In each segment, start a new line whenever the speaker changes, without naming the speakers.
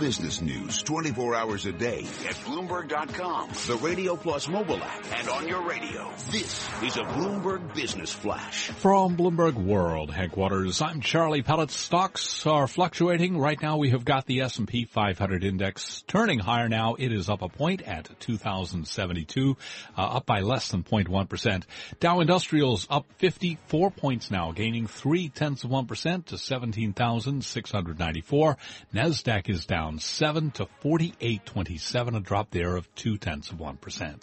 Business news 24 hours a day at Bloomberg.com, the Radio Plus mobile app, and on your radio. This is a Bloomberg Business Flash.
From Bloomberg World headquarters, I'm Charlie Pellet. Stocks are fluctuating. Right now we have got the S&P 500 index turning higher now. It is up a point at 2072, uh, up by less than 0.1%. Dow Industrials up 54 points now, gaining three tenths of 1% to 17,694. NASDAQ is down 7 to 48.27, a drop there of 2 tenths of 1%.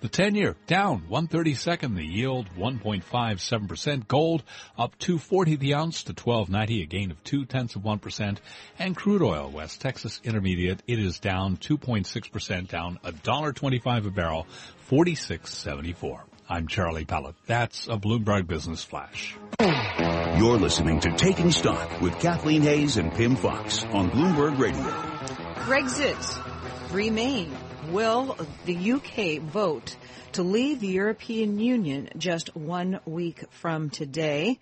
The 10 year down 132nd, the yield 1.57%. Gold up 240 the ounce to 1290, a gain of 2 tenths of 1%. And crude oil, West Texas Intermediate, it is down 2.6%, down $1.25 a barrel, 46.74. I'm Charlie Pellet. That's a Bloomberg Business Flash.
You're listening to Taking Stock with Kathleen Hays and Pimm Fox on Bloomberg Radio.
Brexit, Remain. Will the UK vote to leave the European Union just one week from today?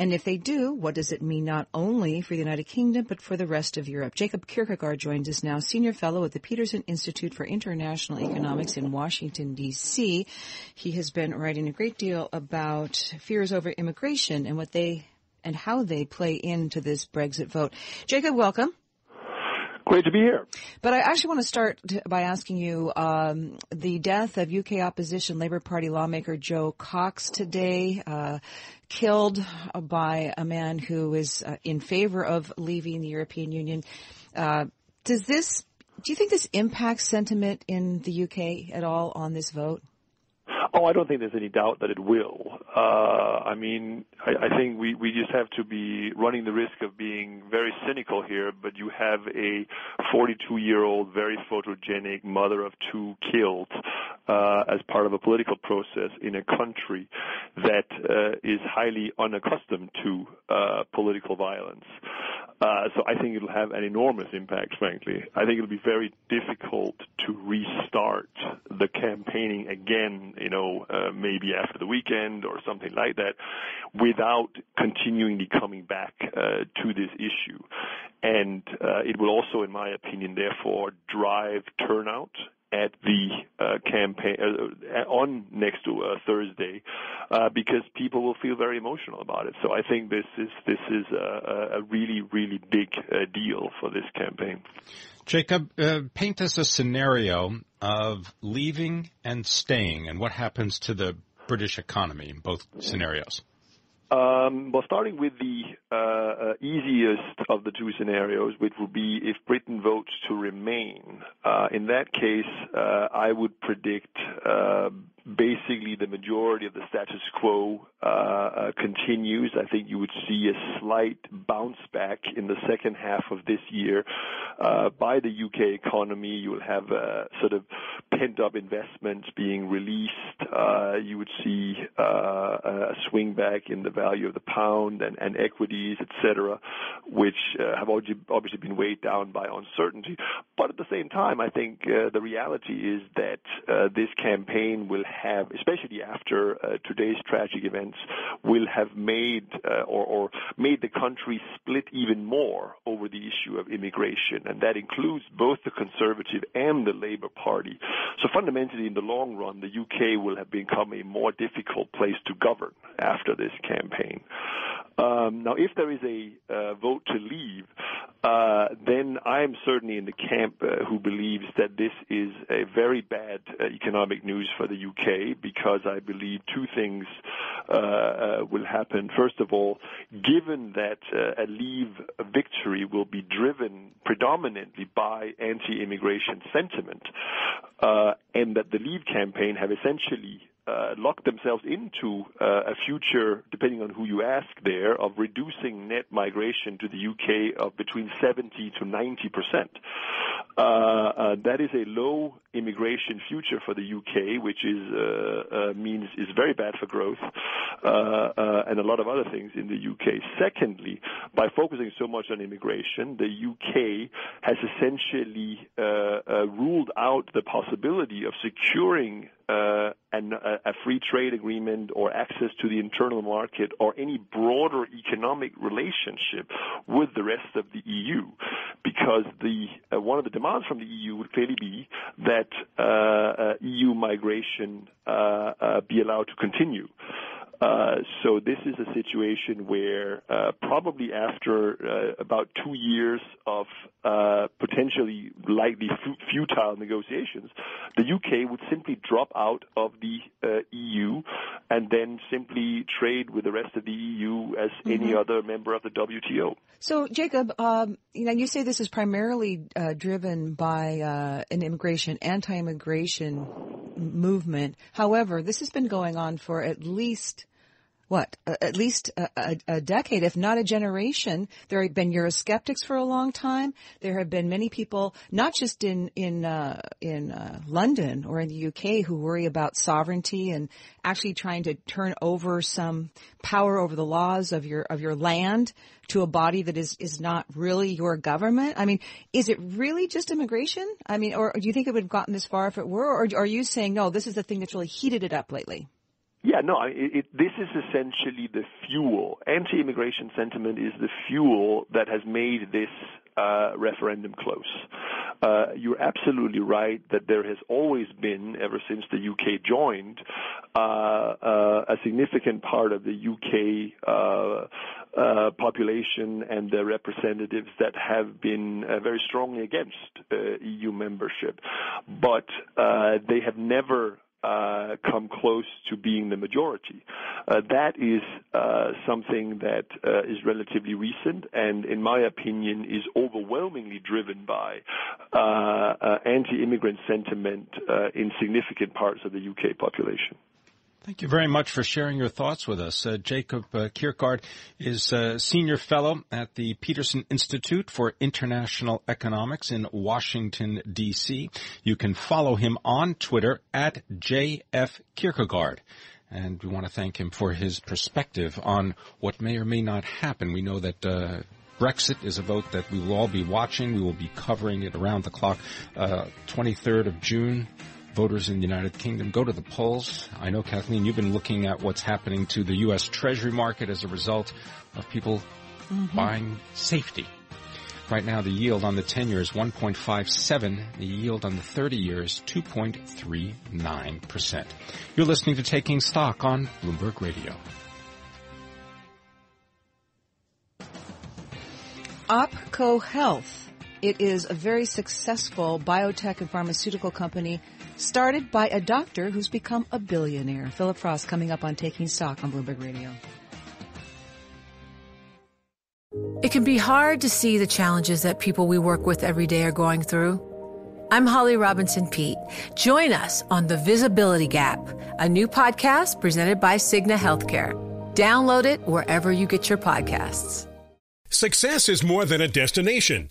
And if they do, what does it mean not only for the United Kingdom, but for the rest of Europe? Jacob Kirkegaard joins us now, Senior Fellow at the Peterson Institute for International Economics in Washington, D.C. He has been writing a great deal about fears over immigration and what they and how they play into this Brexit vote. Jacob, welcome.
Great to be here.
But I actually want to start by asking you um, the death of UK opposition Labour Party lawmaker Jo Cox today, uh, killed by a man who is uh, in favor of leaving the European Union. Uh, does this? Do you think this impacts sentiment in the UK at all on this vote?
Oh, I don't think there's any doubt that it will. Uh, I mean, I, I think we, we just have to be running the risk of being very cynical here, but you have a 42 year old, very photogenic mother of two killed uh, as part of a political process in a country that uh, is highly unaccustomed to uh, political violence. Uh, so I think it'll have an enormous impact, frankly. I think it'll be very difficult to restart the campaigning again, you know, uh, maybe after the weekend or something like that, without continually coming back uh, to this issue. And uh, it will also, in my opinion, therefore drive turnout at the uh, campaign uh, on next uh, Thursday uh, because people will feel very emotional about it. So I think this is this is a, a really really big uh, deal for this campaign.
Jacob, uh, paint us a scenario of leaving and staying, and what happens to the British economy in both scenarios.
Um, well, starting with the uh, uh, easiest of the two scenarios, which would be if Britain votes to remain. Uh, in that case, uh, I would predict uh, basically the majority of the status quo uh, continues. I think you would see a slight bounce back in the second half of this year by the UK economy. You will have sort of pent-up investments being released. you would see a swing back in the value of the pound and, equities, etc., which uh, have obviously been weighed down by uncertainty. But at the same time, I think uh, the reality is that uh, this campaign will have, especially after uh, today's tragic events, will have made uh, or, or made the country split even more over the issue of immigration, and that includes both the Conservative and the Labour Party. So fundamentally, in the long run, the UK will have become a more difficult place to govern after this campaign. Um, now, if there is a uh, vote to leave, uh, then I'm certainly in the camp uh, who believes that this is a very bad uh, economic news for the UK because I believe two things uh, uh, will happen. First of all, given that uh, a Leave victory will be driven predominantly by anti-immigration sentiment, uh, and that the Leave campaign have essentially uh, locked themselves into uh, a future, depending on who you ask there, of reducing net migration to the UK of between 70 to 90 percent. Uh, uh, that is a low immigration future for the UK, which is uh, uh, means is very bad for growth and a lot of other things in the UK. Secondly, by focusing so much on immigration, the UK has essentially ruled out the possibility of securing uh, an, a, a free trade agreement or access to the internal market or any broader economic relationship with the rest of the EU, because the uh, one of the demands from the EU would clearly be that uh, uh EU migration uh, uh, be allowed to continue. Uh, so this is a situation where uh, probably after uh, about two years of uh, potentially likely futile negotiations, the UK would simply drop out of the uh, EU and then simply trade with the rest of the EU as mm-hmm. any other member of the WTO.
So, Jacob, um, you know, you say this is primarily driven by an immigration, anti-immigration movement. However, this has been going on for at least what, at least a, a, a, decade, if not a generation. There have been Eurosceptics for a long time. There have been many people, not just in in uh, in uh, London or in the UK, who worry about sovereignty and actually trying to turn over some power over the laws of your of your land to a body that is is not really your government. I mean, is it really just immigration? I mean, or do you think it would have gotten this far if it were? Or are you saying no? This is the thing that's really heated it up lately.
Yeah, no, it, it, this is essentially the fuel. Anti-immigration sentiment is the fuel that has made this uh, referendum close. Uh, you're absolutely right that there has always been, ever since the UK joined, uh, uh, a significant part of the UK uh, uh, population and their representatives that have been very strongly against EU membership, but they have never uh, come close to being the majority. Uh, that is uh, something that uh, is relatively recent and, in my opinion, is overwhelmingly driven by uh, uh, anti-immigrant sentiment in significant parts of the UK population.
Thank you very much for sharing your thoughts with us. Uh, Jacob uh, Kirkegaard is a senior fellow at the Peterson Institute for International Economics in Washington, D.C. You can follow him on Twitter at JF Kirkegaard. And we want to thank him for his perspective on what may or may not happen. We know that uh, Brexit is a vote that we will all be watching. We will be covering it around the clock. 23rd uh, of June, voters in the United Kingdom go to the polls. I know, Kathleen, you've been looking at what's happening to the U.S. Treasury market as a result of people mm-hmm. buying safety. Right now, the yield on the 10 year is 1.57. The yield on the 30 year is 2.39%. You're listening to Taking Stock on Bloomberg Radio.
OPKO Health. It is a very successful biotech and pharmaceutical company started by a doctor who's become a billionaire. Phillip Frost coming up on Taking Stock on Bloomberg Radio.
It can be hard to see the challenges that people we work with every day are going through. I'm Holly Robinson Peete. Join us on The Visibility Gap, a new podcast presented by Cigna Healthcare. Download it wherever you get your podcasts.
Success is more than a destination.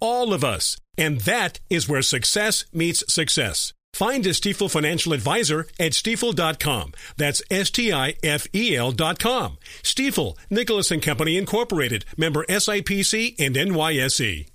all of us. And that is where success meets success. Find a Stifel financial advisor at stifel.com. That's S-T-I-F-E-L dot com. Stifel, Nicolaus and Company Incorporated, member SIPC and NYSE.